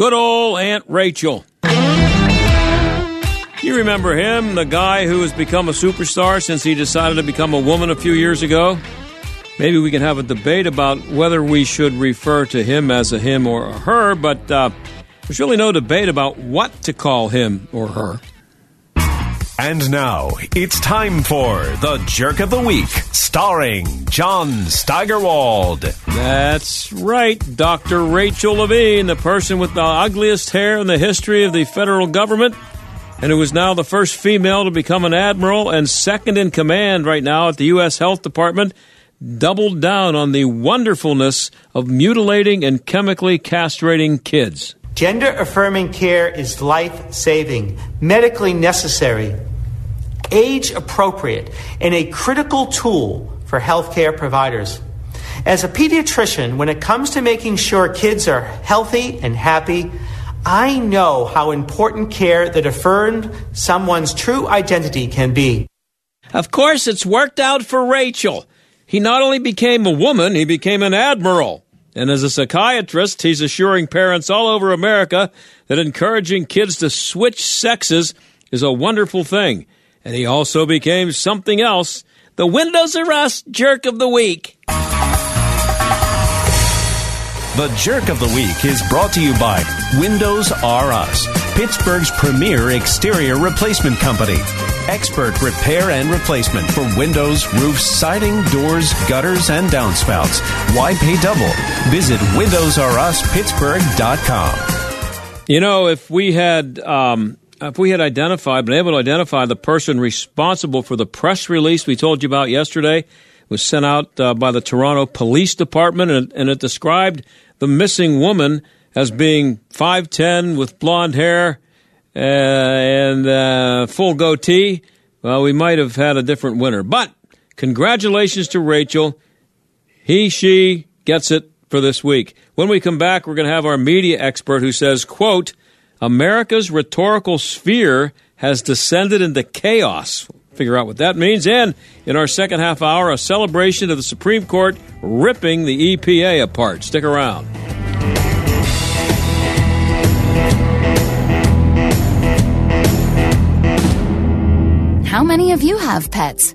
Good old Aunt Rachel. You remember him, the guy who has become a superstar since he decided to become a woman a few years ago? Maybe we can have a debate about whether we should refer to him as a him or a her, but uh, there's really no debate about what to call him or her. And now it's time for the Jerk of the Week, starring John Steigerwald. That's right, Dr. Rachel Levine, the person with the ugliest hair in the history of the federal government, and who is now the first female to become an admiral and second in command right now at the U.S. Health Department, doubled down on the wonderfulness of mutilating and chemically castrating kids. Gender affirming care is life saving, medically necessary, age appropriate, and a critical tool for healthcare providers. As a pediatrician, when it comes to making sure kids are healthy and happy, I know how important care that affirmed someone's true identity can be. Of course, it's worked out for Rachel. He not only became a woman, he became an admiral. And as a psychiatrist, he's assuring parents all over America that encouraging kids to switch sexes is a wonderful thing. And he also became something else the Windows R Us Jerk of the Week. The Jerk of the Week is brought to you by Windows R Us, Pittsburgh's premier exterior replacement company. Expert repair and replacement for windows, roofs, siding, doors, gutters, and downspouts. Why pay double? Visit WindowsRUsPittsburgh.com. You know, if we had um, if we had identified, been able to identify the person responsible for the press release we told you about yesterday, was sent out uh, by the Toronto Police Department, and, and, it described the missing woman as being 5'10 with blonde hair uh, and uh, full goatee. Well, we might have had a different winner. But congratulations to Rachel. He, she gets it for this week. When we come back, we're going to have our media expert who says, quote, America's rhetorical sphere has descended into chaos. Figure out what that means. And in our second half hour, a celebration of the Supreme Court ripping the EPA apart. Stick around. How many of you have pets?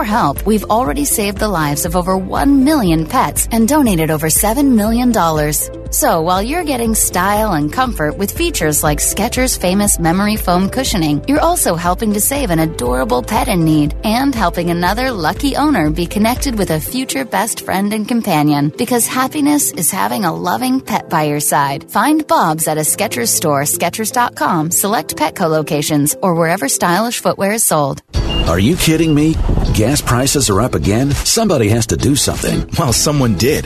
help, we've already saved the lives of over 1 million pets and donated over $7 million. So while you're getting style and comfort with features like Skechers' famous memory foam cushioning, you're also helping to save an adorable pet in need and helping another lucky owner be connected with a future best friend and companion because happiness is having a loving pet by your side. Find Bob's at a Skechers store, Skechers.com, select Petco locations, or wherever stylish footwear is sold. Are you kidding me? Gas prices are up again? Somebody has to do something. Well, someone did.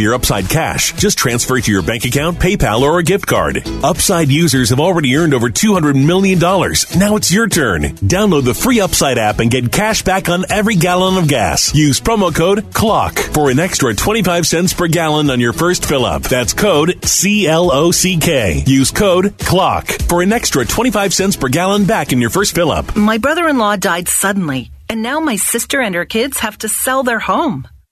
your Upside cash, just transfer it to your bank account, PayPal, or a gift card. Upside users have already earned over $200 million. Now it's your turn. Download the free Upside app and get cash back on every gallon of gas. Use promo code CLOCK for an extra 25 cents per gallon on your first fill up. That's code C L O C K. Use code CLOCK for an extra 25 cents per gallon back in your first fill up. My brother in law died suddenly, and now my sister and her kids have to sell their home.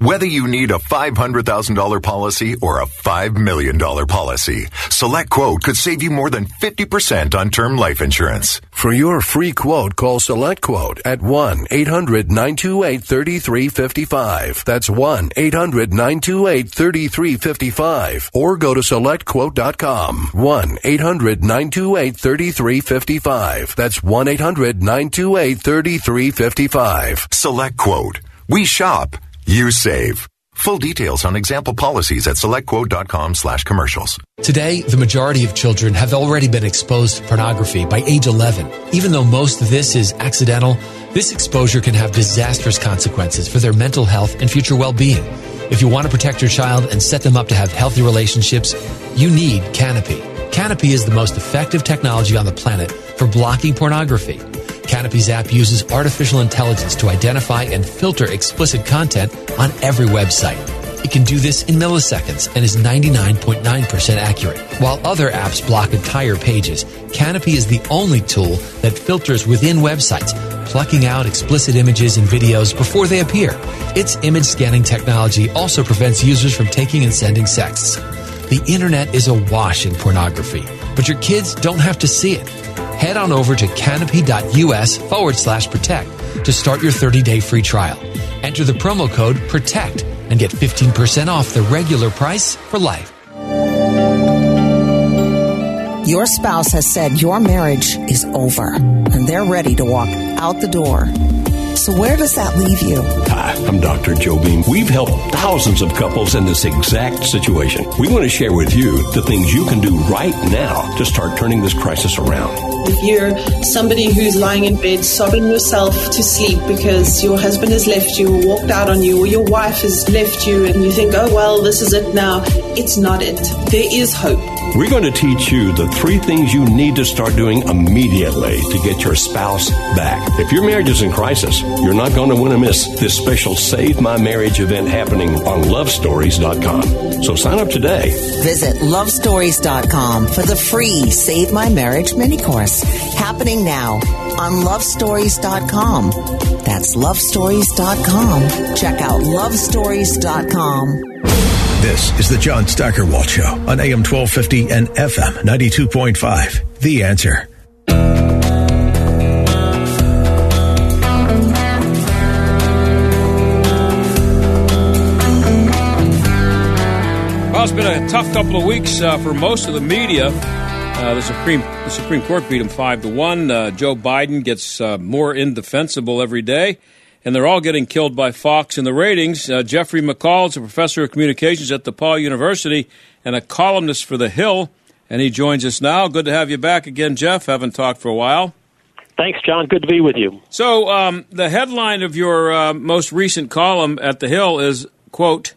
Whether you need a $500,000 policy or a $5 million policy, Select Quote could save you more than 50% on term life insurance. For your free quote, call Select Quote at 1 800 928 3355. That's 1 800 928 3355. Or go to SelectQuote.com. 1 800 928 3355. That's 1 800 928 3355. Select Quote. We shop you save. Full details on example policies at selectquote.com slash commercials. Today, the majority of children have already been exposed to pornography by age 11. Even though most of this is accidental, this exposure can have disastrous consequences for their mental health and future well-being. If you want to protect your child and set them up to have healthy relationships, you need Canopy. Canopy is the most effective technology on the planet for blocking pornography. Canopy's app uses artificial intelligence to identify and filter explicit content on every website. It can do this in milliseconds and is 99.9% accurate. While other apps block entire pages, Canopy is the only tool that filters within websites, plucking out explicit images and videos before they appear. Its image scanning technology also prevents users from taking and sending sexts. The internet is awash in pornography, but your kids don't have to see it head on over to canopy.us forward slash protect to start your 30 day free trial. Enter the promo code PROTECT and get 15% off the regular price for life. Your spouse has said your marriage is over and they're ready to walk out the door. So, where does that leave you? Hi, I'm Dr. Joe Beam. We've helped thousands of couples in this exact situation. We want to share with you the things you can do right now to start turning this crisis around. If you're somebody who's lying in bed sobbing yourself to sleep because your husband has left you or walked out on you or your wife has left you and you think, oh, well, this is it now, it's not it. There is hope. We're going to teach you the three things you need to start doing immediately to get your spouse back. If your marriage is in crisis, you're not going to want to miss this special Save My Marriage event happening on lovestories.com. So sign up today. Visit lovestories.com for the free Save My Marriage mini course happening now on lovestories.com. That's lovestories.com. Check out lovestories.com. This is the John Steigerwald Show on AM 1250 and FM 92.5. The answer. Well, it's been a tough couple of weeks uh, for most of the media. Uh, the Supreme the Supreme Court beat him five to one. Uh, Joe Biden gets uh, more indefensible every day, and they're all getting killed by Fox in the ratings. Uh, Jeffrey McCall is a professor of communications at DePaul University and a columnist for The Hill, and he joins us now. Good to have you back again, Jeff. Haven't talked for a while. Thanks, John. Good to be with you. So, um, the headline of your uh, most recent column at The Hill is quote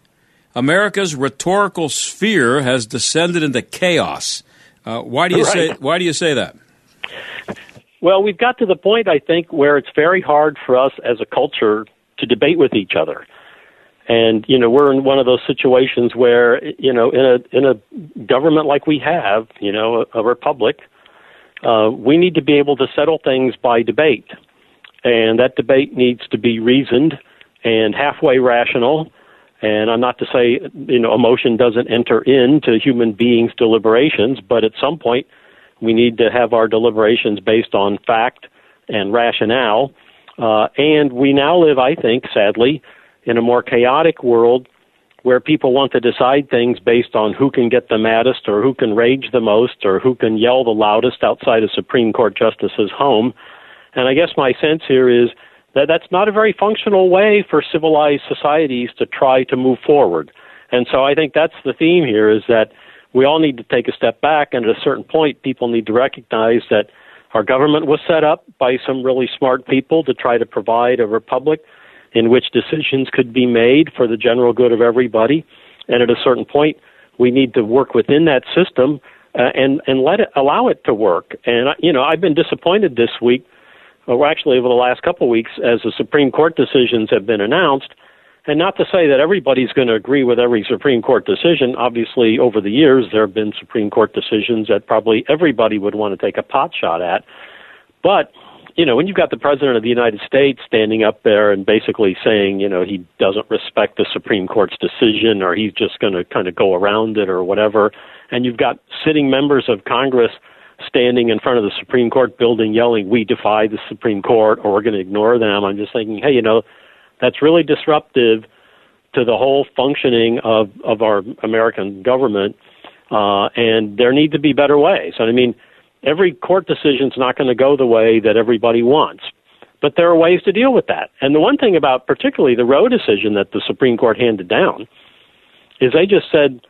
America's rhetorical sphere has descended into chaos. Uh, why do you right. say Why do you say that? Well, we've got to the point, I think, where it's very hard for us as a culture to debate with each other. And you know, we're in one of those situations where you know, in a in a government like we have, you know, a, a republic, uh, we need to be able to settle things by debate, and that debate needs to be reasoned and halfway rational and I'm not to say, you know, emotion doesn't enter into human beings' deliberations, but at some point we need to have our deliberations based on fact and rationale. Uh, and we now live, I think, sadly, in a more chaotic world where people want to decide things based on who can get the maddest or who can rage the most or who can yell the loudest outside a Supreme Court justice's home. And I guess my sense here is that that's not a very functional way for civilized societies to try to move forward. And so I think that's the theme here is that we all need to take a step back, and at a certain point, people need to recognize that our government was set up by some really smart people to try to provide a republic in which decisions could be made for the general good of everybody. And at a certain point, we need to work within that system uh, and and let it allow it to work. And you know, I've been disappointed this week, or actually over the last couple of weeks, as the Supreme Court decisions have been announced. And not to say that everybody's going to agree with every Supreme Court decision. Obviously, over the years, there have been Supreme Court decisions that probably everybody would want to take a pot shot at. But you know, when you've got the president of the United States standing up there and basically saying, you know, he doesn't respect the Supreme Court's decision or he's just going to kind of go around it or whatever, and you've got sitting members of Congress standing in front of the Supreme Court building yelling, we defy the Supreme Court or we're going to ignore them, I'm just thinking, hey, you know, that's really disruptive to the whole functioning of, of our American government. Uh, and there need to be better ways. And I mean, every court decision is not going to go the way that everybody wants. But there are ways to deal with that. And the one thing about particularly the Roe decision that the Supreme Court handed down is they just said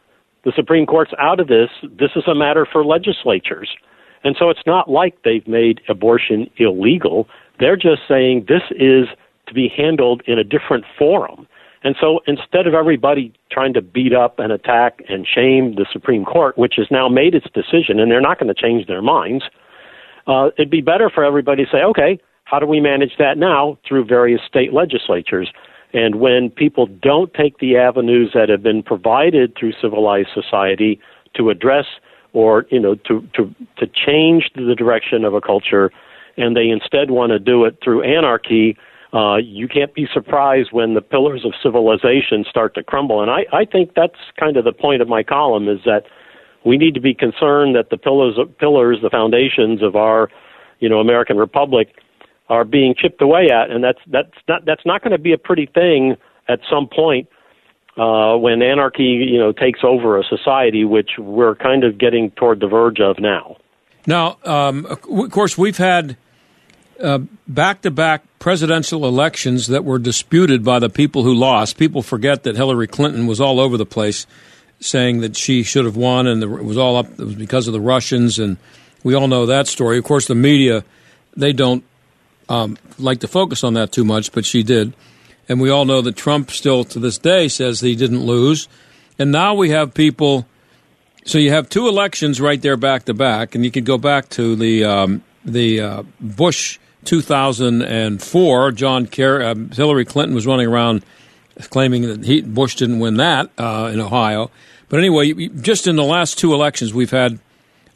the Supreme Court's out of this. This is a matter for legislatures. And so it's not like they've made abortion illegal. They're just saying this is to be handled in a different forum. And so instead of everybody trying to beat up and attack and shame the Supreme Court, which has now made its decision and they're not going to change their minds, uh, it'd be better for everybody to say, okay, how do we manage that now through various state legislatures? And when people don't take the avenues that have been provided through civilized society to address or you know to to to change the direction of a culture, and they instead want to do it through anarchy uh, you can't be surprised when the pillars of civilization start to crumble. And I, I think that's kind of the point of my column is that we need to be concerned that the pillars, pillars, the foundations of our, you know, American Republic are being chipped away at, and that's that's not that's not going to be a pretty thing at some point uh, when anarchy, you know, takes over a society, which we're kind of getting toward the verge of now. Now, um, of course, we've had back to back presidential elections that were disputed by the people who lost. People forget that Hillary Clinton was all over the place saying that she should have won and it was all up, it was because of the Russians. And we all know that story. Of course, the media, they don't um, like to focus on that too much, but she did. And we all know that Trump still to this day says he didn't lose. And now we have people. So you have two elections right there back to back, and you could go back to the um, the uh, Bush 2004, John Kerry, uh, Hillary Clinton was running around claiming that he, Bush didn't win that uh, in Ohio. But anyway, just in the last two elections, we've had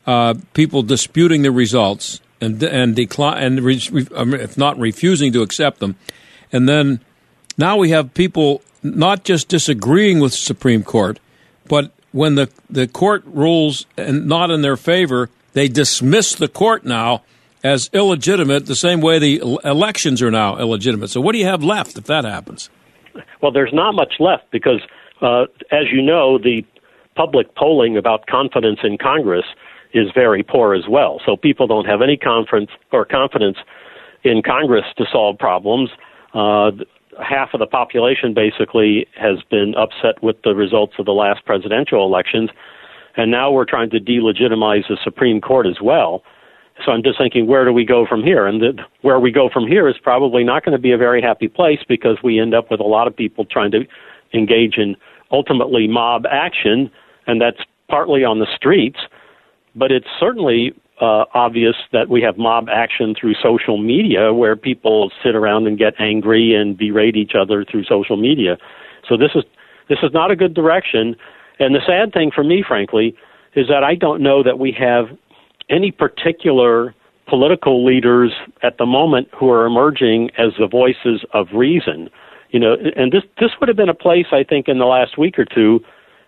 uh, people disputing the results and and decline and re, um, if not refusing to accept them, and then now we have people not just disagreeing with the Supreme Court, but when the the court rules and not in their favor, they dismiss the court now as illegitimate the same way the elections are now illegitimate. So, what do you have left if that happens? Well, there's not much left because, uh, as you know, the public polling about confidence in Congress is very poor as well. So, people don't have any confidence or confidence in Congress to solve problems. Uh, half of the population basically has been upset with the results of the last presidential elections, and now we're trying to delegitimize the Supreme Court as well. So I'm just thinking, where do we go from here? And the, where we go from here is probably not going to be a very happy place because we end up with a lot of people trying to engage in ultimately mob action, and that's partly on the streets, but it's certainly uh, obvious that we have mob action through social media where people sit around and get angry and berate each other through social media. So this is this is not a good direction. And the sad thing for me, frankly, is that I don't know that we have any particular political leaders at the moment who are emerging as the voices of reason. You know, and this this would have been a place I think in the last week or two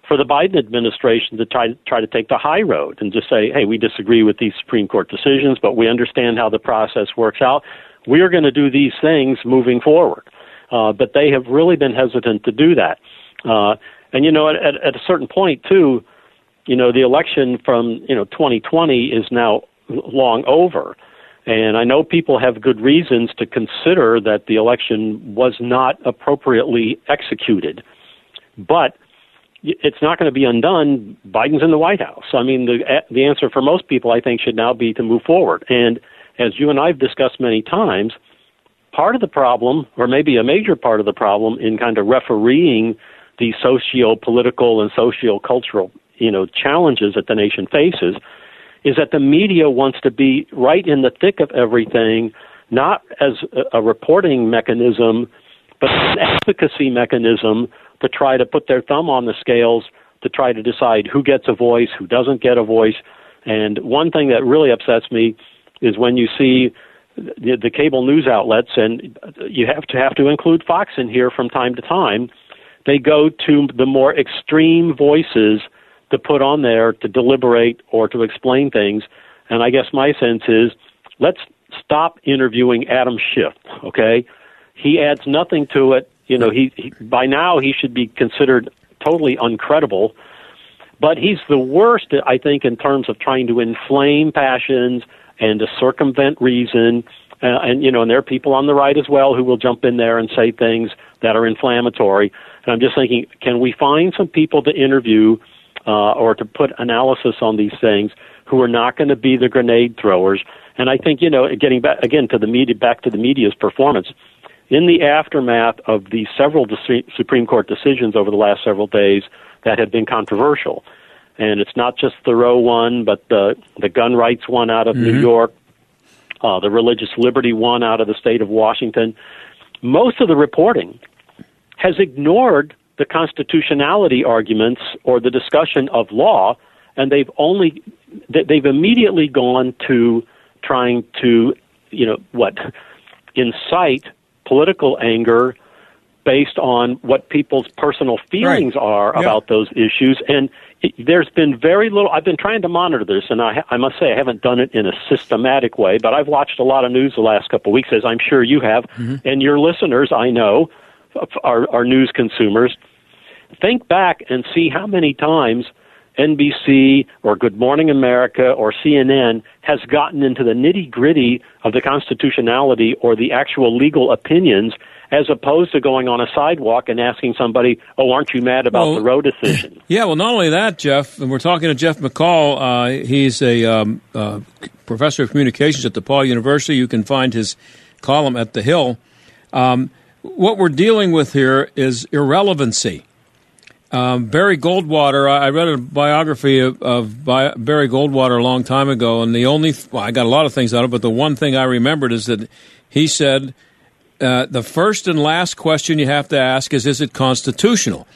for the Biden administration to try try to take the high road and just say, hey, we disagree with these Supreme Court decisions, but we understand how the process works out. We are going to do these things moving forward. Uh, but they have really been hesitant to do that. Uh, and you know, at, at a certain point too, you know, the election from, you know, 2020 is now long over. And I know people have good reasons to consider that the election was not appropriately executed. But it's not going to be undone. Biden's in the White House. I mean, the the answer for most people, I think, should now be to move forward. And as you and I've discussed many times, part of the problem, or maybe a major part of the problem, in kind of refereeing the socio-political and socio-cultural, you know, challenges that the nation faces, is that the media wants to be right in the thick of everything, not as a, reporting mechanism, but an advocacy mechanism to try to put their thumb on the scales to try to decide who gets a voice, who doesn't get a voice. And one thing that really upsets me is when you see the, the cable news outlets, and you have to have to include Fox in here from time to time. They go to the more extreme voices to put on there to deliberate or to explain things. And I guess my sense is let's stop interviewing Adam Schiff, okay? He adds nothing to it. You know, he, he by now he should be considered totally uncredible. But he's the worst, I think, in terms of trying to inflame passions and to circumvent reason. Uh, and you know, and there are people on the right as well who will jump in there and say things that are inflammatory. And I'm just thinking, can we find some people to interview uh, or to put analysis on these things who are not going to be the grenade throwers. And I think you know, getting back again to the media, back to the media's performance. In the aftermath of the several Supreme Court decisions over the last several days that have been controversial, and it's not just the Roe one, but the the gun rights one out of mm-hmm. New York, uh, the religious liberty one out of the state of Washington. Most of the reporting has ignored the constitutionality arguments or the discussion of law, and they've only they've immediately gone to trying to you know what incite political anger based on what people's personal feelings right. are yeah. about those issues and it, there's been very little i've been trying to monitor this and I, I must say i haven't done it in a systematic way but i've watched a lot of news the last couple of weeks as i'm sure you have mm-hmm. and your listeners i know are, are news consumers, think back and see how many times NBC or Good Morning America or CNN has gotten into the nitty gritty of the constitutionality or the actual legal opinions as opposed to going on a sidewalk and asking somebody, "Oh, aren't you mad about well, the Roe decision?" Yeah, well, not only that, Jeff, and we're talking to Jeff McCall. Uh, he's a um, uh, professor of communications at DePaul University. You can find his column at the Hill. Um, what we're dealing with here is irrelevancy. Um, Barry Goldwater, I read a biography of, of, Barry Goldwater a long time ago, and the only, well, I got a lot of things out of it, but the one thing I remembered is that he said uh, the first and last question you have to ask is, is it constitutional?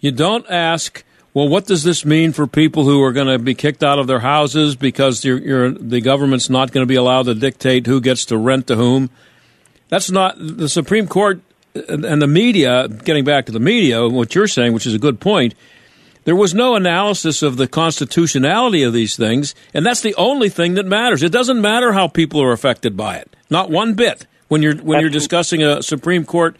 You don't ask, well, what does this mean for people who are going to be kicked out of their houses because you're, you're, the government's not going to be allowed to dictate who gets to rent to whom? That's not, the Supreme Court and the media, getting back to the media, what you're saying, which is a good point, there was no analysis of the constitutionality of these things, and that's the only thing that matters. It doesn't matter how people are affected by it, not one bit. When you're when you're discussing a Supreme Court,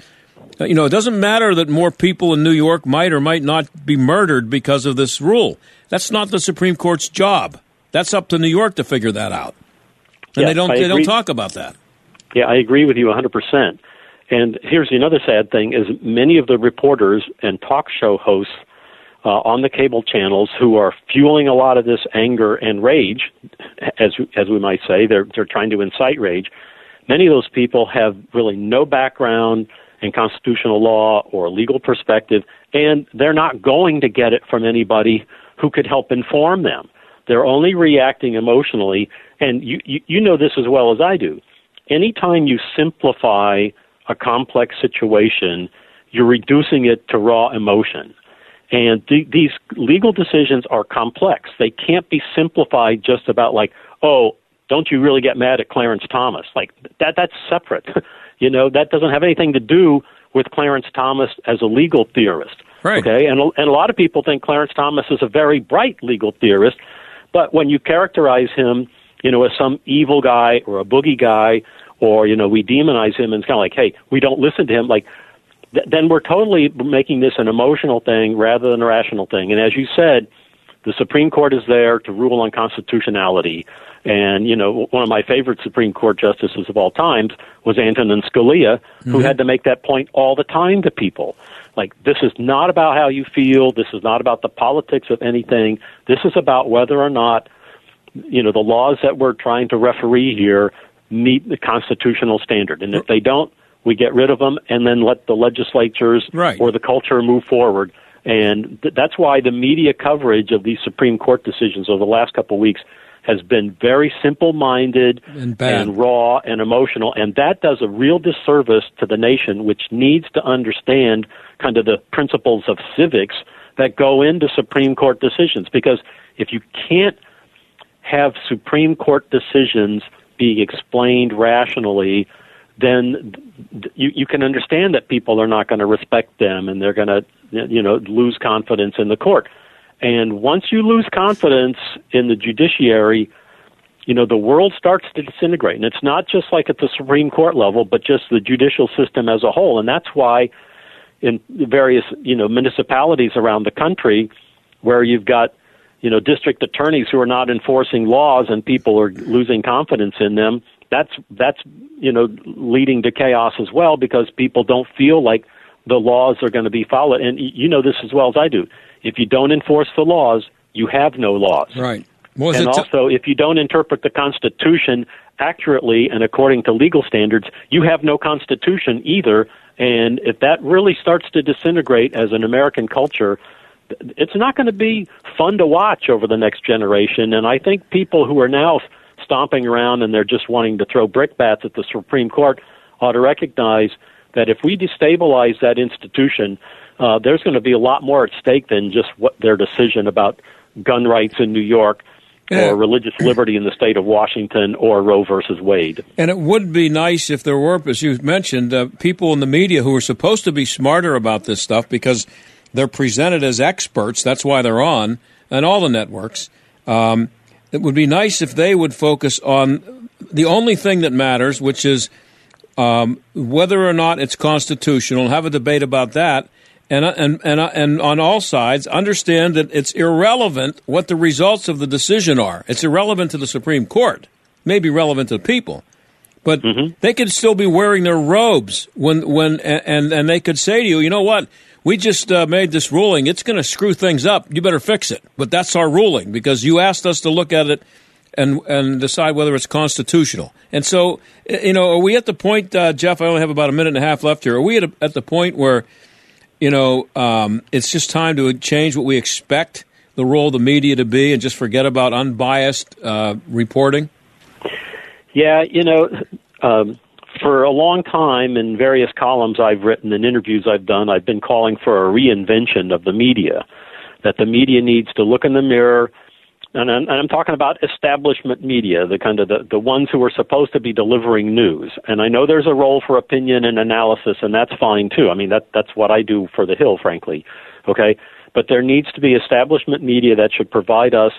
uh, you know, it doesn't matter that more people in New York might or might not be murdered because of this rule. That's not the Supreme Court's job. That's up to New York to figure that out, and they don't they don't talk about that. Yeah, I agree with you 100 percent. And here's another sad thing: is many of the reporters and talk show hosts uh, on the cable channels who are fueling a lot of this anger and rage, as as we might say, they're they're trying to incite rage. Many of those people have really no background in constitutional law or legal perspective, and they're not going to get it from anybody who could help inform them. They're only reacting emotionally, and you you, you know this as well as I do. Anytime you simplify a complex situation, you're reducing it to raw emotion. And th- these legal decisions are complex. They can't be simplified just about like, oh, don't you really get mad at Clarence Thomas? Like that that's separate. you know, that doesn't have anything to do with Clarence Thomas as a legal theorist. Right. Okay? And and a lot of people think Clarence Thomas is a very bright legal theorist, but when you characterize him, you know, as some evil guy or a boogie guy or you know we demonize him and it's kind of like hey we don't listen to him like th- then we're totally making this an emotional thing rather than a rational thing and as you said The Supreme Court is there to rule on constitutionality. And, you know, one of my favorite Supreme Court justices of all times was Antonin Scalia, who Mhm. had to make that point all the time to people. Like, this is not about how you feel. This is not about the politics of anything. This is about whether or not, you know, the laws that we're trying to referee here meet the constitutional standard. And if they don't, we get rid of them and then let the legislatures right. or the culture move forward. And th- that's why the media coverage of these Supreme Court decisions over the last couple of weeks has been very simple minded And bad. raw and emotional. And that does a real disservice to the nation, which needs to understand kind of the principles of civics that go into Supreme Court decisions. Because if you can't have Supreme Court decisions be explained rationally, then you, you can understand that people are not going to respect them and they're going to, you know, lose confidence in the court. And once you lose confidence in the judiciary, you know, the world starts to disintegrate. And it's not just like at the Supreme Court level, but just the judicial system as a whole. And that's why in various, you know, municipalities around the country where you've got, you know, district attorneys who are not enforcing laws and people are losing confidence in them, that's that's you know leading to chaos as well because people don't feel like the laws are going to be followed. And you know this as well as I do. If you don't enforce the laws, you have no laws. Right. And it t- also, if you don't interpret the Constitution accurately and according to legal standards, you have no Constitution either. And if that really starts to disintegrate as an American culture, it's not going to be fun to watch over the next generation. And I think people who are now stomping around and they're just wanting to throw brickbats at the Supreme Court ought to recognize that if we destabilize that institution, uh, there's going to be a lot more at stake than just what their decision about gun rights in New York or religious liberty in the state of Washington or Roe versus Wade. And it would be nice if there were, as you mentioned, uh, people in the media who are supposed to be smarter about this stuff because they're presented as experts. That's why they're on, and all the networks. Um, it would be nice if they would focus on the only thing that matters, which is um, whether or not it's constitutional. Have a debate about that, and and and and on all sides, understand that it's irrelevant what the results of the decision are. It's irrelevant to the Supreme Court. Maybe relevant to the people, but they could still be wearing their robes when when and and they could say to you, you know what? We just uh, made this ruling. It's going to screw things up. You better fix it. But that's our ruling because you asked us to look at it and and decide whether it's constitutional. And so, you know, are we at the point, uh, Jeff? I only have about a minute and a half left here. Are we at, a, at the point where, you know, um, it's just time to change what we expect the role of the media to be, and just forget about unbiased uh, reporting? Yeah, you know, um, for a long time in various columns I've written and interviews I've done, I've been calling for a reinvention of the media. That the media needs to look in the mirror, and I'm, and I'm talking about establishment media, the kind of the, the ones who are supposed to be delivering news. And I know there's a role for opinion and analysis, and that's fine too. I mean, that that's what I do for the Hill, frankly. Okay, but there needs to be establishment media that should provide us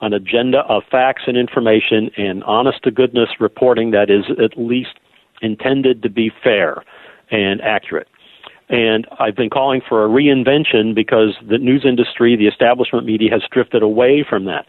an agenda of facts and information and honest to goodness reporting that is at least intended to be fair and accurate. And I've been calling for a reinvention because the news industry, the establishment media, has drifted away from that.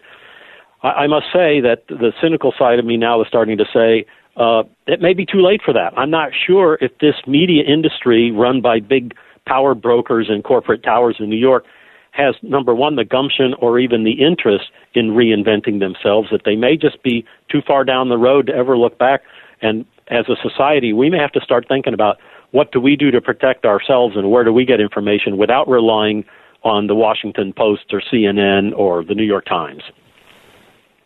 I, I must say that the cynical side of me now is starting to say uh, it may be too late for that. I'm not sure if this media industry run by big power brokers and corporate towers in New York has number one the gumption or even the interest in reinventing themselves that they may just be too far down the road to ever look back and as a society we may have to start thinking about what do we do to protect ourselves and where do we get information without relying on the Washington Post or CNN or the New York Times.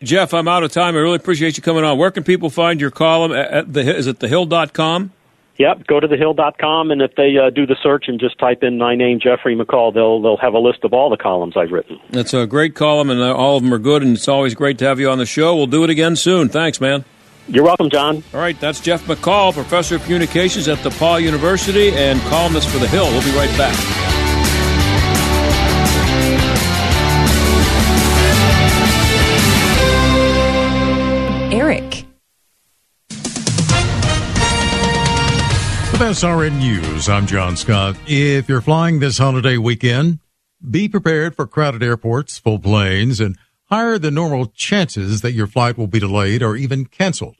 Jeff, I'm out of time. I really appreciate you coming on. Where can people find your column? At the is it thehill.com? Yep, go to thehill.com, and if they uh, do the search and just type in my name, Jeffrey McCall, they'll they'll have a list of all the columns I've written. It's a great column, and uh, all of them are good. And it's always great to have you on the show. We'll do it again soon. Thanks, man. You're welcome, John. All right, that's Jeff McCall, professor of communications at DePaul University and columnist for the Hill. We'll be right back. Eric. With SRN News, I'm John Scott. If you're flying this holiday weekend, Be prepared for crowded airports, full planes, and higher than normal chances that your flight will be delayed or even canceled.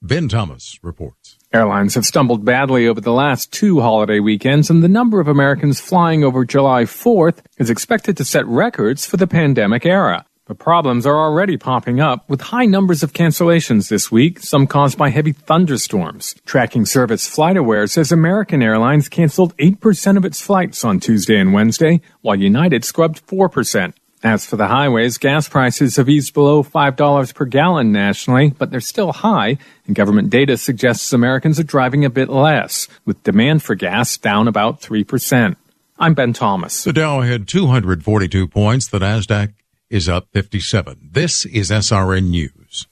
Ben Thomas reports. Airlines have stumbled badly over the last two holiday weekends, and the number of Americans flying over July 4th is expected to set records for the pandemic era. But problems are already popping up with high numbers of cancellations this week, some caused by heavy thunderstorms. Tracking service FlightAware says American Airlines canceled 8% of its flights on Tuesday and Wednesday, while United scrubbed 4%. As for the highways, gas prices have eased below $5 per gallon nationally, but they're still high, and government data suggests Americans are driving a bit less, with demand for gas down about 3%. I'm Ben Thomas. The Dow had 242 points. The Nasdaq is up 57. This is SRN News.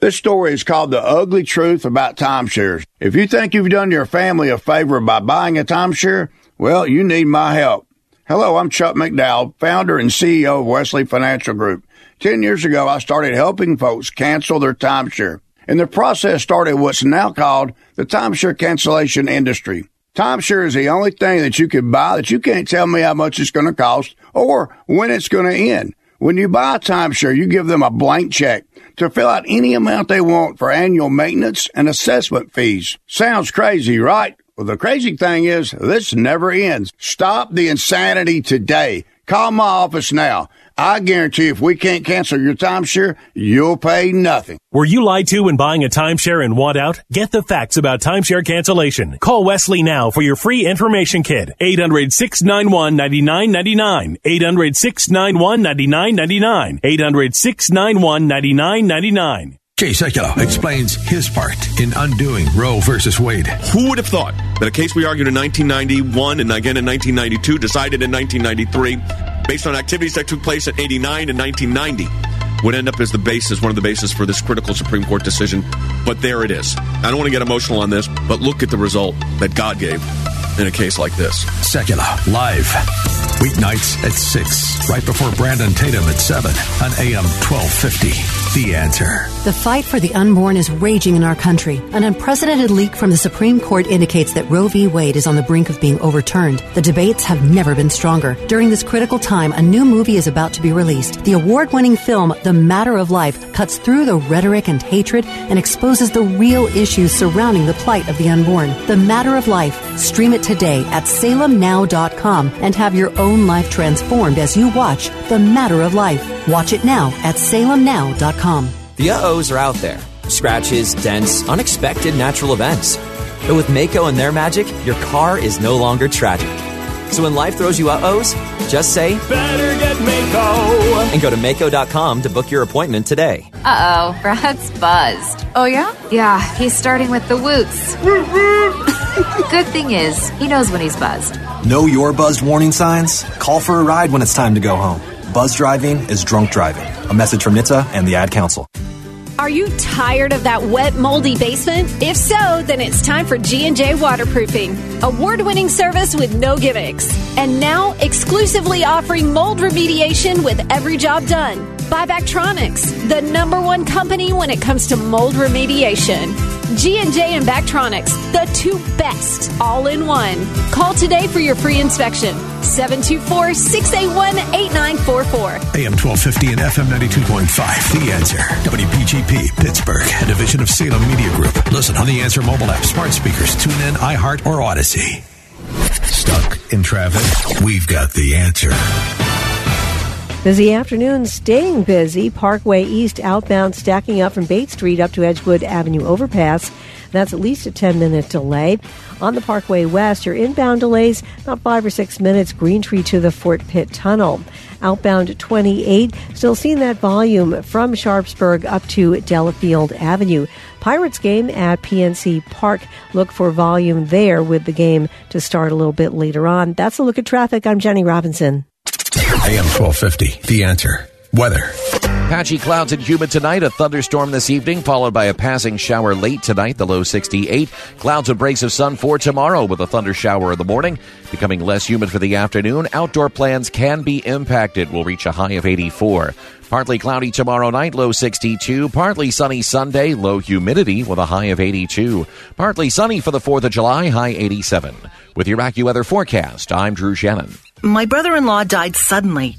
This story is called The Ugly Truth About Timeshares. If you think you've done your family a favor by buying a timeshare, well, you need my help. Hello, I'm Chuck McDowell, founder and CEO of Wesley Financial Group. Ten years ago, I started helping folks cancel their timeshare. And the process started what's now called the timeshare cancellation industry. Timeshare is the only thing that you can buy that you can't tell me how much it's going to cost or when it's going to end. When you buy a timeshare, you give them a blank check to fill out any amount they want for annual maintenance and assessment fees. Sounds crazy, right? Well, the crazy thing is this never ends. Stop the insanity today. Call my office now. I guarantee if we can't cancel your timeshare, you'll pay nothing. Were you lied to when buying a timeshare and want out? Get the facts about timeshare cancellation. Call Wesley now for your free information kit. 800 691 9999. 800 691 9999. 800 691 9999. Jay Sekulow explains his part in undoing Roe versus Wade. Who would have thought that a case we argued in 1991 and again in 1992, decided in 1993, based on activities that took place in 89 and 1990, would end up as the basis, one of the bases for this critical Supreme Court decision. But there it is. I don't want to get emotional on this, but look at the result that God gave in a case like this. Sekulow, live. Weeknights at 6, right before Brandon Tatum at 7 on AM 1250. The answer. The fight for the unborn is raging in our country. An unprecedented leak from the Supreme Court indicates that Roe v. Wade is on the brink of being overturned. The debates have never been stronger. During this critical time, a new movie is about to be released. The award winning film, The Matter of Life, cuts through the rhetoric and hatred and exposes the real issues surrounding the plight of the unborn. The Matter of Life. Stream it today at salemnow.com and have your own life transformed as you watch The Matter of Life. Watch it now at salemnow.com. The uh-ohs are out there. Scratches, dents, unexpected natural events. But with Maaco and their magic, your car is no longer tragic. So when life throws you uh-ohs, just say, Better get Maaco! And go to Maaco.com to book your appointment today. Uh-oh, Brad's buzzed. Oh, yeah? Yeah, he's starting with the woots. Good thing is, he knows when he's buzzed. Know your buzzed warning signs? Call for a ride when it's time to go home. Buzz driving is drunk driving. A message from NHTSA and the Ad Council. Are you tired of that wet, moldy basement? If so, then it's time for G&J Waterproofing, award-winning service with no gimmicks. And now, exclusively offering mold remediation with every job done by Bactronics, the number one company when it comes to mold remediation. G&J and Bactronics, the two best, all in one. Call today for your free inspection. 724-681-8944. AM 1250 and FM 92.5. The Answer. WPGP, Pittsburgh, a division of Salem Media Group. Listen on the Answer mobile app, smart speakers, tune in, iHeart, or Odyssey. Stuck in traffic? We've got the answer. Busy afternoon, staying busy. Parkway East outbound stacking up from Bates Street up to Edgewood Avenue overpass. That's at least a 10 minute delay. On the Parkway West, your inbound delays about five or six minutes, Green Tree to the Fort Pitt Tunnel. Outbound 28, still seeing that volume from Sharpsburg up to Delafield Avenue. Pirates game at PNC Park. Look for volume there with the game to start a little bit later on. That's a look at traffic. I'm Jenny Robinson. AM 1250. The Answer. Weather. Patchy clouds and humid tonight, a thunderstorm this evening, followed by a passing shower late tonight, the low 68. Clouds and breaks of sun for tomorrow with a thunder shower in the morning, becoming less humid for the afternoon. Outdoor plans can be impacted. We'll reach a high of 84. Partly cloudy tomorrow night, low 62. Partly sunny Sunday, low humidity with a high of 82. Partly sunny for the 4th of July, high 87. With your AccuWeather forecast, I'm Drew Shannon. My brother in law died suddenly,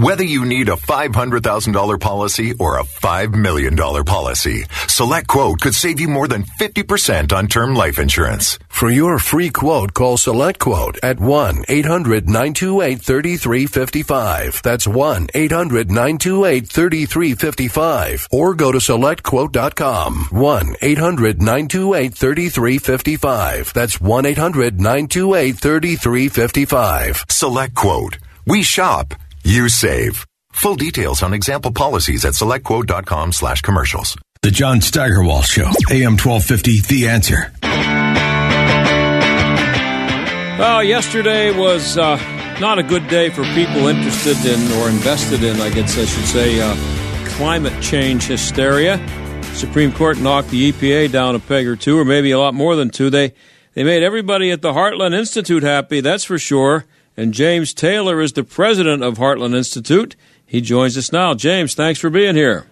Whether you need a $500,000 policy or a $5 million policy, Select Quote could save you more than 50% on term life insurance. For your free quote, call Select Quote at 1-800-928-3355. That's 1-800-928-3355. Or go to SelectQuote.com. 1-800-928-3355. That's 1-800-928-3355. Select Quote. We shop. You save. Full details on example policies at selectquote.com slash commercials. The John Steigerwald Show, AM 1250, The Answer. Well, yesterday was uh, not a good day for people interested in or invested in, I guess I should say, uh, climate change hysteria. Supreme Court knocked the EPA down a peg or two, or maybe a lot more than two. They they made everybody at the Heartland Institute happy, that's for sure. And James Taylor is the president of Heartland Institute. He joins us now. James, thanks for being here.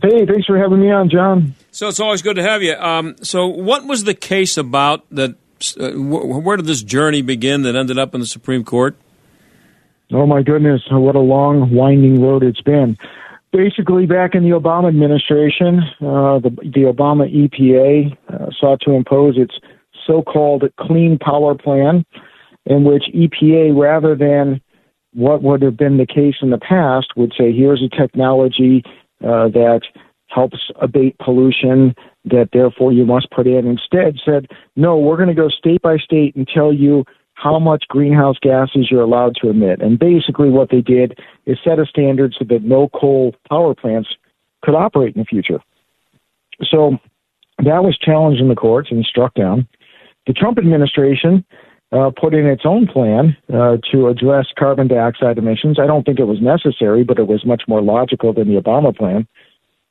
Hey, thanks for having me on, John. So it's always good to have you. Um, so, what was the case about that? Uh, wh- where did this journey begin that ended up in the Supreme Court? Oh my goodness, what a long, winding road it's been. Basically, back in the Obama administration, uh, the, the Obama EPA uh, sought to impose its so-called Clean Power Plan, in which EPA, rather than what would have been the case in the past, would say, here's a technology uh, that helps abate pollution that therefore you must put in. Instead, said, no, we're going to go state by state and tell you how much greenhouse gases you're allowed to emit. And basically, what they did is set a standard so that no coal power plants could operate in the future. So that was challenged in the courts and struck down. The Trump administration uh, put in its own plan uh, to address carbon dioxide emissions. I don't think it was necessary, but it was much more logical than the Obama plan.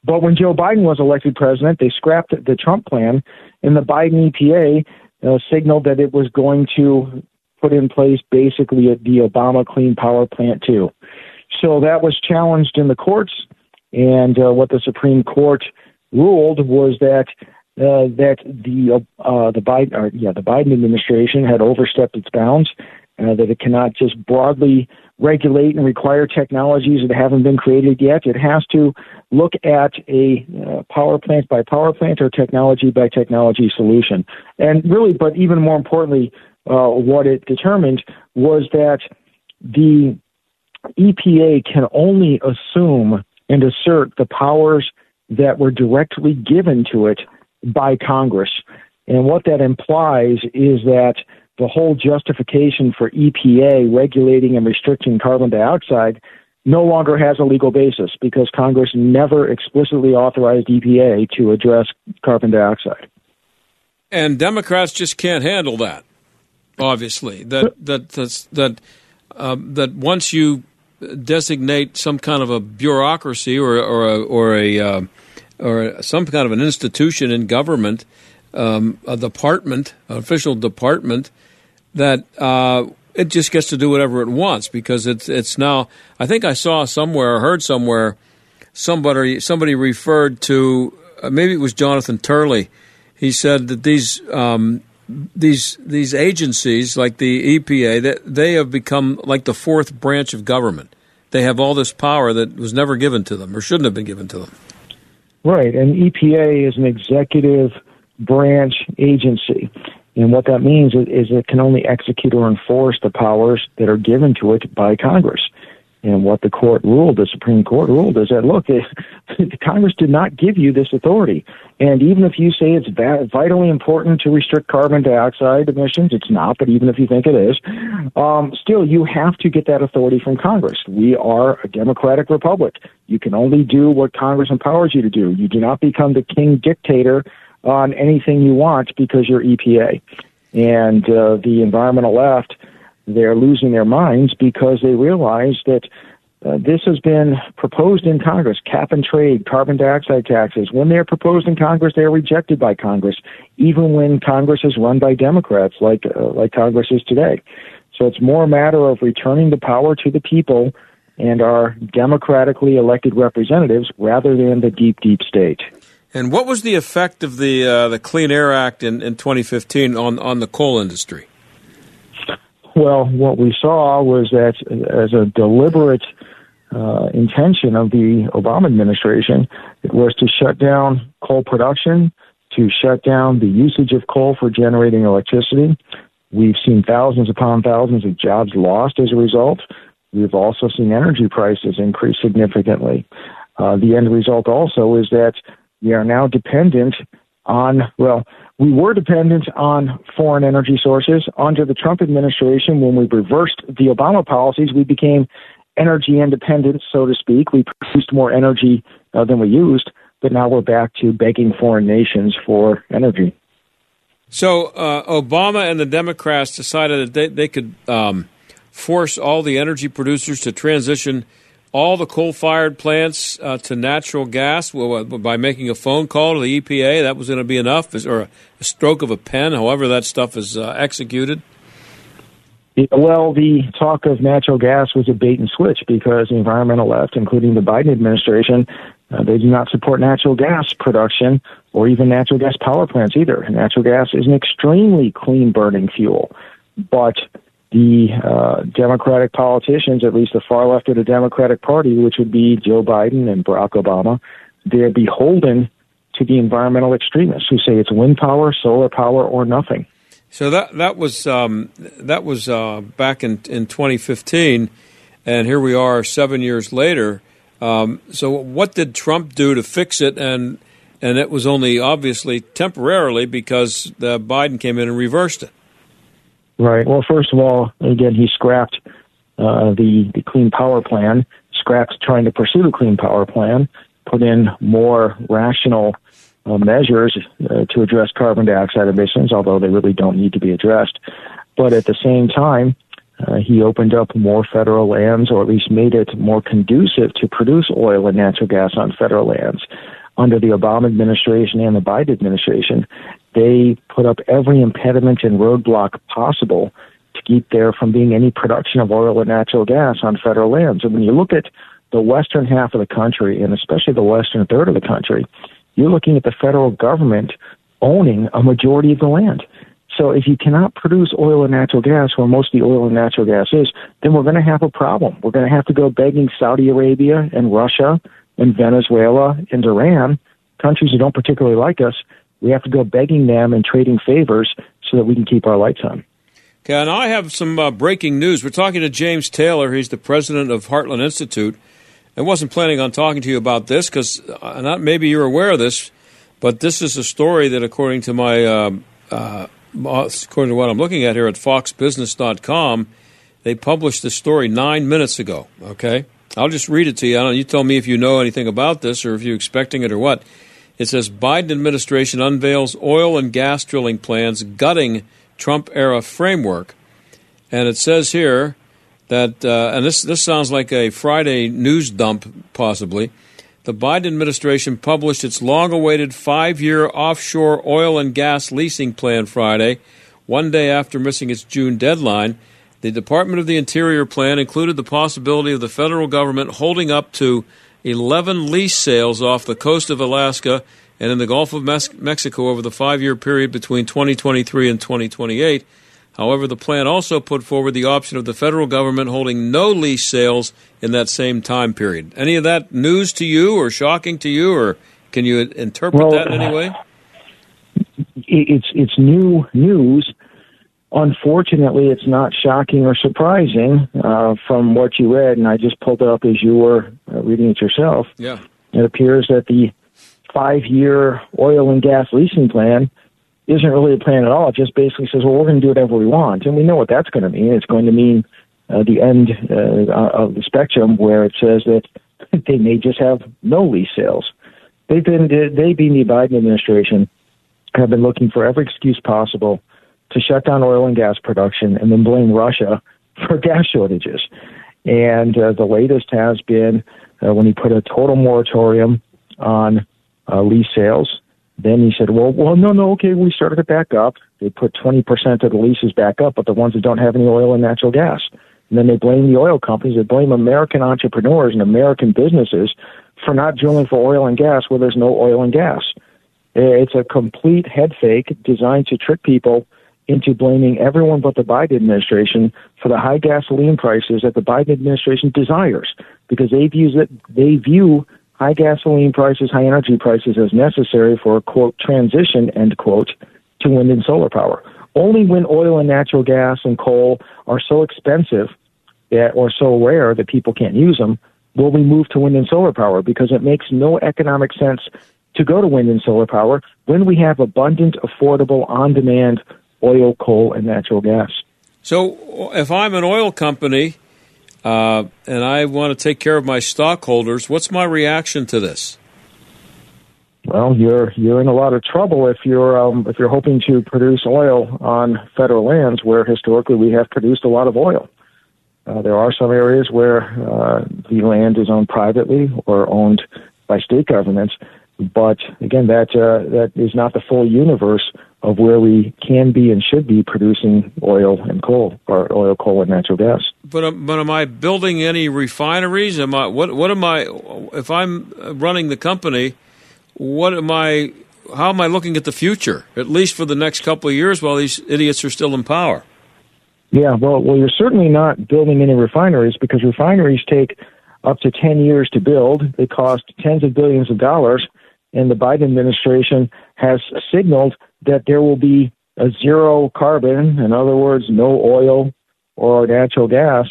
But when Joe Biden was elected president, they scrapped the Trump plan, and the Biden EPA uh, signaled that it was going to put in place basically the Obama Clean Power Plant too. So that was challenged in the courts, and uh, what the Supreme Court ruled was that uh, that the uh, the Biden or, yeah the Biden administration had overstepped its bounds, uh, that it cannot just broadly regulate and require technologies that haven't been created yet. It has to look at a uh, power plant by power plant or technology by technology solution. And really, but even more importantly, uh, what it determined was that the EPA can only assume and assert the powers that were directly given to it by Congress. And what that implies is that the whole justification for EPA regulating and restricting carbon dioxide no longer has a legal basis because Congress never explicitly authorized EPA to address carbon dioxide. And Democrats just can't handle that. Obviously, that that that's, that uh, that once you designate some kind of a bureaucracy or or a, or a uh, or some kind of an institution in government, um, a department, an official department, that uh, it just gets to do whatever it wants because it's it's now. I think I saw somewhere or heard somewhere somebody somebody referred to uh, maybe it was Jonathan Turley. He said that these um, these these agencies like the EPA that they have become like the fourth branch of government. They have all this power that was never given to them or shouldn't have been given to them. Right, and EPA is an executive branch agency. And what that means is it can only execute or enforce the powers that are given to it by Congress. And what the court ruled, the Supreme Court ruled, is that look, it, Congress did not give you this authority. And even if you say it's vitally important to restrict carbon dioxide emissions, it's not. But even if you think it is, um, still you have to get that authority from Congress. We are a democratic republic. You can only do what Congress empowers you to do. You do not become the king dictator on anything you want because you're EPA. And uh, the environmental left they're losing their minds because they realize that uh, this has been proposed in Congress cap and trade, carbon dioxide taxes. When they're proposed in Congress, they're rejected by Congress, even when Congress is run by Democrats, like, uh, like Congress is today. So it's more a matter of returning the power to the people and our democratically elected representatives rather than the deep, deep state. And what was the effect of the uh, the Clean Air Act in, in 2015 on on the coal industry? Well, what we saw was that as a deliberate uh, intention of the Obama administration, it was to shut down coal production, to shut down the usage of coal for generating electricity. We've seen thousands upon thousands of jobs lost as a result. We've also seen energy prices increase significantly. Uh, the end result also is that we are now dependent on, well, we were dependent on foreign energy sources. Under the Trump administration, when we reversed the Obama policies, we became energy independent, so to speak. We produced more energy uh, than we used, but now we're back to begging foreign nations for energy. So uh, Obama and the Democrats decided that they, they could um, force all the energy producers to transition all the coal-fired plants uh, to natural gas by making a phone call to the EPA. That was going to be enough, or a stroke of a pen, however that stuff is uh, executed. Well, the talk of natural gas was a bait and switch because the environmental left, including the Biden administration, uh, they do not support natural gas production or even natural gas power plants either. Natural gas is an extremely clean burning fuel, but the uh, Democratic politicians, at least the far left of the Democratic Party, which would be Joe Biden and Barack Obama, they're beholden to the environmental extremists who say it's wind power, solar power, or nothing. So that that was um, that was uh, back in in 2015, and here we are seven years later. Um, so what did Trump do to fix it? And and it was only obviously temporarily because the Biden came in and reversed it. Right. Well, first of all, again, he scrapped uh, the the Clean Power Plan, scrapped trying to pursue the Clean Power Plan, put in more rational uh, measures uh, to address carbon dioxide emissions, although they really don't need to be addressed. But at the same time, uh, he opened up more federal lands, or at least made it more conducive to produce oil and natural gas on federal lands. Under the Obama administration and the Biden administration, they put up every impediment and roadblock possible to keep there from being any production of oil and natural gas on federal lands. And when you look at the western half of the country, and especially the western third of the country, you're looking at the federal government owning a majority of the land. So if you cannot produce oil and natural gas where most of the oil and natural gas is, then we're going to have a problem. We're going to have to go begging Saudi Arabia and Russia and Venezuela in Iran, countries who don't particularly like us, we have to go begging them and trading favors so that we can keep our lights on. Okay, and I have some uh, breaking news. We're talking to James Taylor. He's the president of Heartland Institute. I wasn't planning on talking to you about this because uh, not maybe you're aware of this, but this is a story that, according to my uh, uh, according to what I'm looking at here at FoxBusiness.com, they published this story nine minutes ago. Okay, I'll just read it to you. you tell me if you know anything about this or if you're expecting it or what. It says Biden administration unveils oil and gas drilling plans gutting Trump era framework. And it says here that, uh, and this, this sounds like a Friday news dump, possibly. The Biden administration published its long awaited five year offshore oil and gas leasing plan Friday, one day after missing its June deadline. The Department of the Interior plan included the possibility of the federal government holding up to 11 lease sales off the coast of Alaska and in the Gulf of Mexico over the five year period between 2023 and 2028. However, the plan also put forward the option of the federal government holding no lease sales in that same time period. Any of that news to you or shocking to you, or can you interpret well, that in any uh, way? It's it's new news. Unfortunately, it's not shocking or surprising uh, from what you read, and I just pulled it up as you were uh, reading it yourself. Yeah, it appears that the five-year oil and gas leasing plan isn't really a plan at all. It just basically says, well, we're going to do whatever we want. And we know what that's going to mean. It's going to mean uh, the end uh, of the spectrum where it says that they may just have no lease sales. They've been, they being the Biden administration, have been looking for every excuse possible to shut down oil and gas production and then blame Russia for gas shortages. And uh, the latest has been uh, when he put a total moratorium on uh, lease sales. Then he said, well, well, no, no, okay, we started it back up. They put 20% of the leases back up, but the ones that don't have any oil and natural gas. And then they blame the oil companies. They blame American entrepreneurs and American businesses for not drilling for oil and gas where there's no oil and gas. It's a complete head fake designed to trick people into blaming everyone but the Biden administration for the high gasoline prices that the Biden administration desires because they view that they view high gasoline prices, high energy prices as necessary for a quote transition end quote to wind and solar power. Only when oil and natural gas and coal are so expensive that, or so rare that people can't use them will we move to wind and solar power because it makes no economic sense to go to wind and solar power when we have abundant, affordable, on demand oil, coal, and natural gas. So, if I'm an oil company uh, and I want to take care of my stockholders, what's my reaction to this? Well, you're you're in a lot of trouble if you're um, if you're hoping to produce oil on federal lands where historically we have produced a lot of oil. Uh, there are some areas where uh, the land is owned privately or owned by state governments, but again, that uh, that is not the full universe of where we can be and should be producing oil and coal, or oil, coal, and natural gas. But um, but am I building any refineries? Am I what what am I if I'm running the company? What am I? How am I looking at the future? At least for the next couple of years, while these idiots are still in power. Yeah, well, well, you're certainly not building any refineries because refineries take up to ten years to build. They cost tens of billions of dollars, and the Biden administration has signaled that there will be a zero carbon, in other words, no oil or natural gas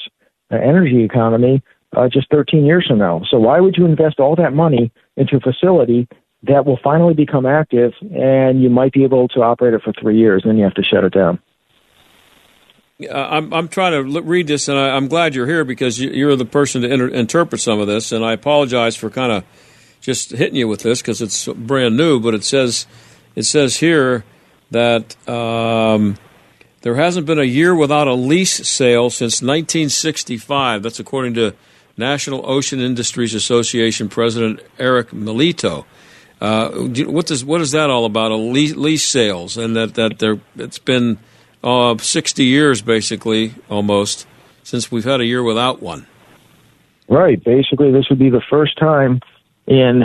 uh, energy economy uh, just 13 years from now. So why would you invest all that money into a facility that will finally become active and you might be able to operate it for three years, then you have to shut it down? Uh, I'm, I'm trying to read this, and I, am glad you're here because you're the person to inter- interpret some of this. And I apologize for kind of just hitting you with this because it's brand new. But it says it says here that um, there hasn't been a year without a lease sale since 1965. That's according to National Ocean Industries Association President Erik Milito. Uh, what does what is that all about? A lease, lease sales, and that that there it's been uh, 60 years basically almost since we've had a year without one. Right. Basically, this would be the first time in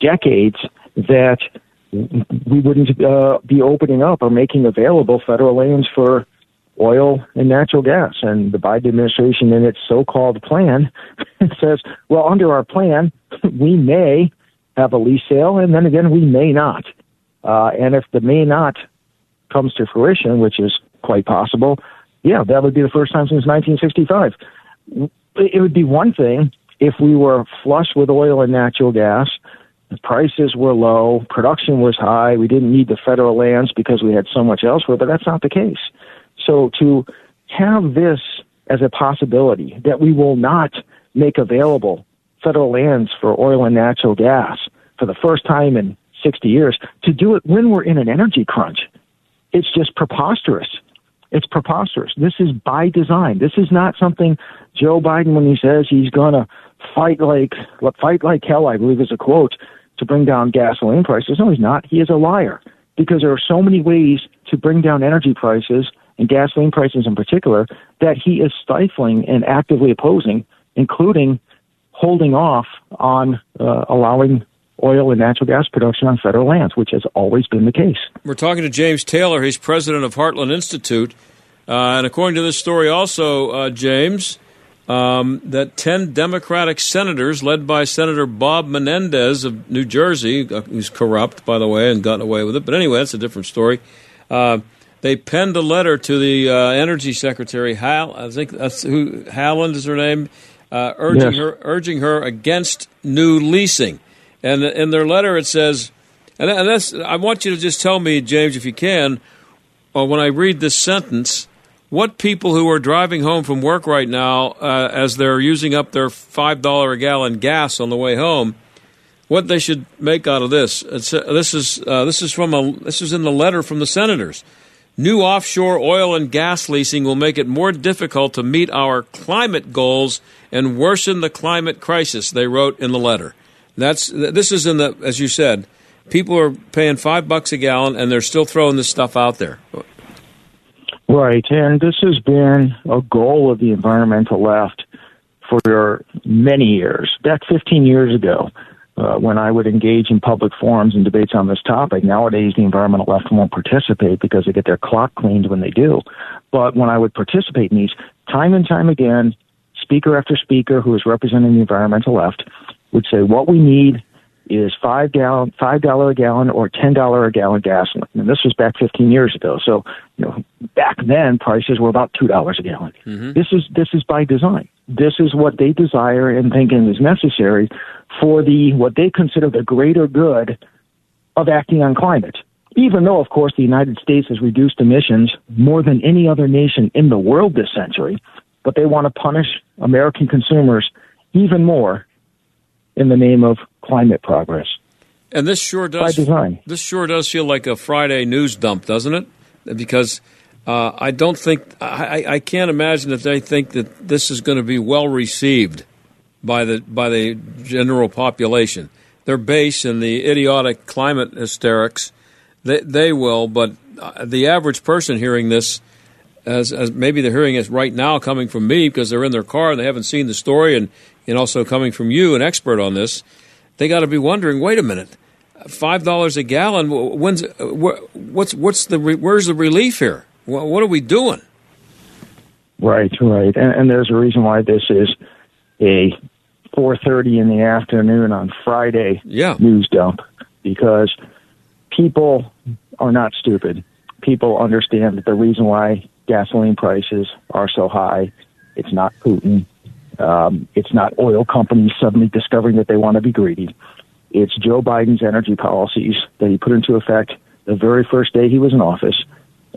decades that we wouldn't uh, be opening up or making available federal lands for oil and natural gas. And the Biden administration, in its so-called plan, says, well, under our plan, we may have a lease sale, and then again, we may not. Uh, and if the may not comes to fruition, which is quite possible, yeah, that would be the first time since 1965. It would be one thing if we were flush with oil and natural gas the prices were low, production was high. We didn't need the federal lands because we had so much elsewhere, but that's not the case. So to have this as a possibility that we will not make available federal lands for oil and natural gas for the first time in 60 years, to do it when we're in an energy crunch, it's just preposterous. It's preposterous. This is by design. This is not something Joe Biden, when he says he's going to fight like fight like hell, I believe is a quote, to bring down gasoline prices. No, he's not. He is a liar because there are so many ways to bring down energy prices and gasoline prices in particular that he is stifling and actively opposing, including holding off on uh, allowing oil and natural gas production on federal lands, which has always been the case. We're talking to James Taylor. He's president of Heartland Institute. Uh, and according to this story, also, uh, James, um, that 10 Democratic senators, led by Senator Bob Menendez of New Jersey, uh, who's corrupt, by the way, and gotten away with it. But anyway, that's a different story. Uh, they penned a letter to the uh, Energy Secretary, Hal, I think that's who, Haaland is her name, uh, urging, yes. her, urging her against new leasing. And in their letter, it says, and, and I want you to just tell me, James, if you can, uh, when I read this sentence, what people who are driving home from work right now, uh, as they're using up their five dollar a gallon gas on the way home, what they should make out of this. Uh, this is uh, this is from a this is in the letter from the senators. New offshore oil and gas leasing will make it more difficult to meet our climate goals and worsen the climate crisis, they wrote in the letter. That's this is in the as you said, people are paying 5 bucks a gallon and they're still throwing this stuff out there. Right, and this has been a goal of the environmental left for many years. Back 15 years ago, uh, when I would engage in public forums and debates on this topic. Nowadays, the environmental left won't participate because they get their clock cleaned when they do. But when I would participate in these, time and time again, speaker after speaker who is representing the environmental left would say, what we need is five gallon, five dollar a gallon or ten dollar a gallon gasoline. And this was back 15 years ago. So, you know, back then prices were about two dollars a gallon. Mm-hmm. This is this is by design. This is what they desire and think is necessary for the what they consider the greater good of acting on climate. Even though, of course, the United States has reduced emissions more than any other nation in the world this century, but they want to punish American consumers even more in the name of climate progress. And this sure does. By design. This sure does feel like a Friday news dump, doesn't it? Because uh, I don't think I, I can't imagine that they think that this is going to be well received by the by the general population. Their base in the idiotic climate hysterics, they, they will, but uh, the average person hearing this, as, as maybe they're hearing it right now coming from me because they're in their car and they haven't seen the story, and, and also coming from you, an expert on this, they got to be wondering, wait a minute, five dollars a gallon. When's what's what's the where's the relief here? What are we doing? Right, right, and, and there's a reason why this is a 4:30 in the afternoon on Friday yeah. news dump because people are not stupid. People understand that the reason why gasoline prices are so high, it's not Putin. Um, it's not oil companies suddenly discovering that they want to be greedy. It's Joe Biden's energy policies that he put into effect the very first day he was in office,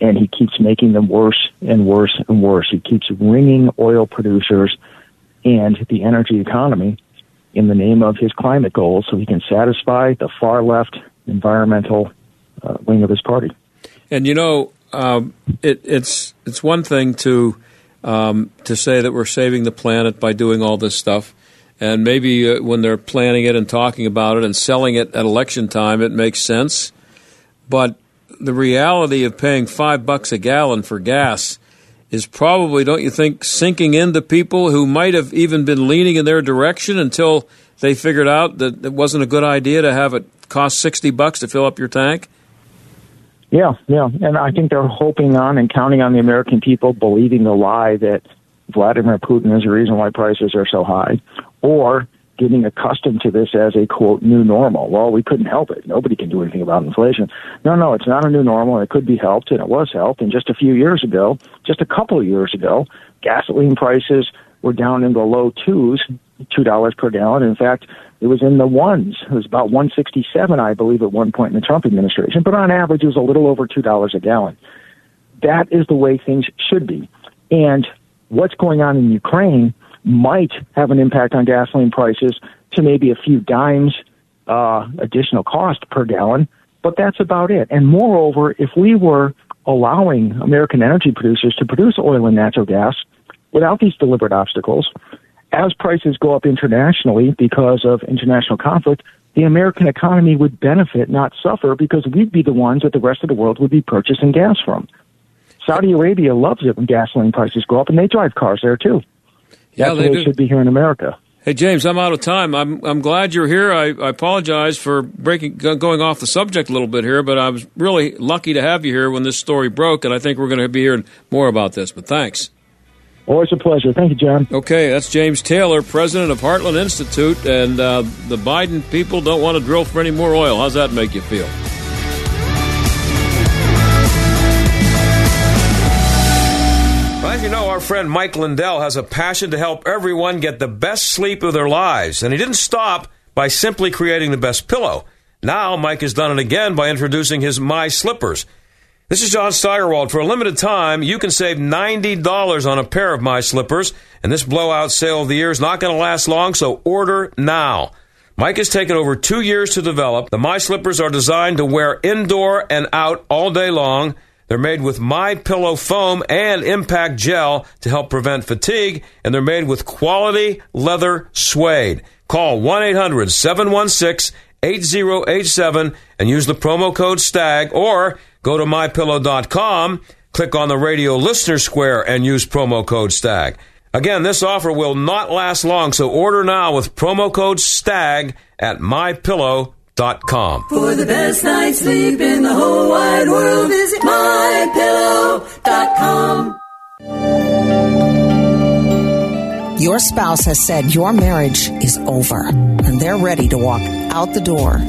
and he keeps making them worse and worse and worse. He keeps wringing oil producers and the energy economy in the name of his climate goals so he can satisfy the far left environmental uh, wing of his party. And you know, um, it, it's it's one thing to um, to say that we're saving the planet by doing all this stuff, and maybe uh, when they're planning it and talking about it and selling it at election time, it makes sense. But the reality of paying five bucks a gallon for gas is probably, don't you think, sinking into people who might have even been leaning in their direction until they figured out that it wasn't a good idea to have it cost 60 bucks to fill up your tank? Yeah, yeah. And I think they're hoping on and counting on the American people believing the lie that Vladimir Putin is the reason why prices are so high, or getting accustomed to this as a quote new normal. Well, we couldn't help it. Nobody can do anything about inflation. No, no, it's not a new normal. It could be helped, and it was helped. And just a few years ago, just a couple of years ago, gasoline prices were down in the low twos, two dollars per gallon. In fact, it was in the ones. It was about one sixty seven, I believe, at one point in the Trump administration. But on average, it was a little over two dollars a gallon. That is the way things should be. And what's going on in Ukraine might have an impact on gasoline prices to maybe a few dimes uh, additional cost per gallon, but that's about it. And moreover, if we were allowing American energy producers to produce oil and natural gas without these deliberate obstacles, as prices go up internationally because of international conflict, the American economy would benefit, not suffer, because we'd be the ones that the rest of the world would be purchasing gas from. Saudi Arabia loves it when gasoline prices go up, and they drive cars there too. That's yeah, the way it should be here in America. Hey James, I'm out of time. I'm I'm glad you're here. I, I apologize for breaking going off the subject a little bit here, but I was really lucky to have you here when this story broke, and I think we're going to be hearing more about this. But thanks. Always a pleasure. Thank you, John. Okay, that's James Taylor, president of Heartland Institute, and uh, the Biden people don't want to drill for any more oil. How's that make you feel? As you know, our friend Mike Lindell has a passion to help everyone get the best sleep of their lives, and he didn't stop by simply creating the best pillow. Now, Mike has done it again by introducing his My Slippers. This is John Steigerwald. For a limited time, you can save $90 on a pair of My Slippers, and this blowout sale of the year is not going to last long, so order now. Mike has taken over two years to develop. The My Slippers are designed to wear indoor and out all day long. They're made with My Pillow foam and impact gel to help prevent fatigue, and they're made with quality leather suede. Call 1-800-716-8087 and use the promo code STAG or go to mypillow.com, click on the radio listener square and use promo code STAG. Again, this offer will not last long, so order now with promo code STAG at mypillow.com. For the best night's sleep in the whole wide world, visit mypillow.com. Your spouse has said your marriage is over and they're ready to walk out the door.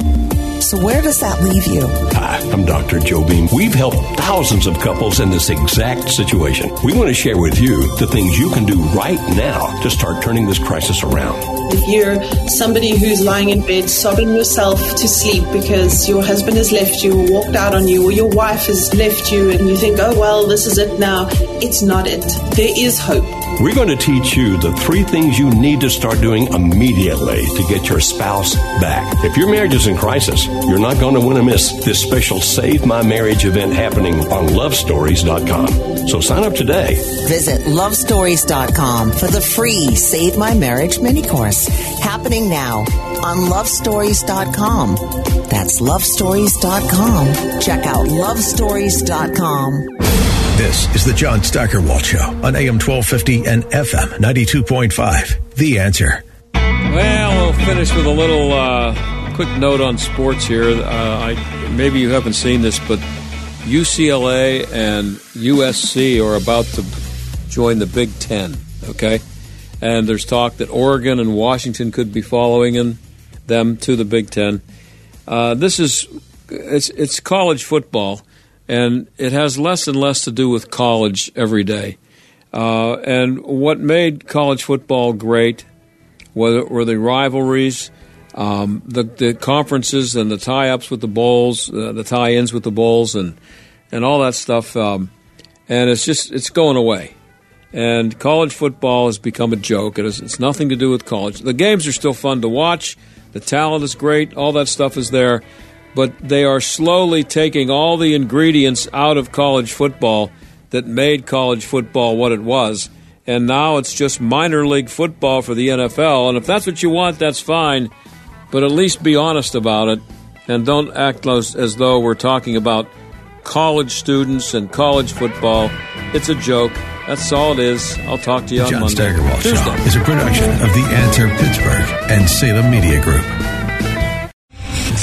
So, where does that leave you? Hi, I'm Dr. Joe Beam. We've helped thousands of couples in this exact situation. We want to share with you the things you can do right now to start turning this crisis around. If you're somebody who's lying in bed sobbing yourself to sleep because your husband has left you or walked out on you or your wife has left you and you think, oh, well, this is it now, it's not it. There is hope. We're going to teach you the three things you need to start doing immediately to get your spouse back. If your marriage is in crisis, you're not going to want to miss this special Save My Marriage event happening on lovestories.com. So sign up today. Visit lovestories.com for the free Save My Marriage mini course happening now on lovestories.com. That's lovestories.com. Check out lovestories.com. This is the John Steigerwald Show on AM 1250 and FM 92.5. The answer. Well, we'll finish with a little uh, quick note on sports here. Uh, I, maybe you haven't seen this, but UCLA and USC are about to join the Big Ten. Okay, and there's talk that Oregon and Washington could be following in them to the Big Ten. Uh, this is it's it's college football, and it has less and less to do with college every day. Uh, and what made college football great were, were the rivalries, um, the, the conferences, and the tie-ups with the bowls, uh, the tie-ins with the bowls, and and all that stuff. Um, and it's just it's going away. And college football has become a joke. It is, it's nothing to do with college. The games are still fun to watch. The talent is great. All that stuff is there. But they are slowly taking all the ingredients out of college football that made college football what it was. And now it's just minor league football for the NFL. And if that's what you want, that's fine. But at least be honest about it. And don't act as, though we're talking about college students and college football. It's a joke. That's all it is. I'll talk to you on John Monday. Steigerwald Tuesday. Show is a production of The Answer Pittsburgh and Salem Media Group.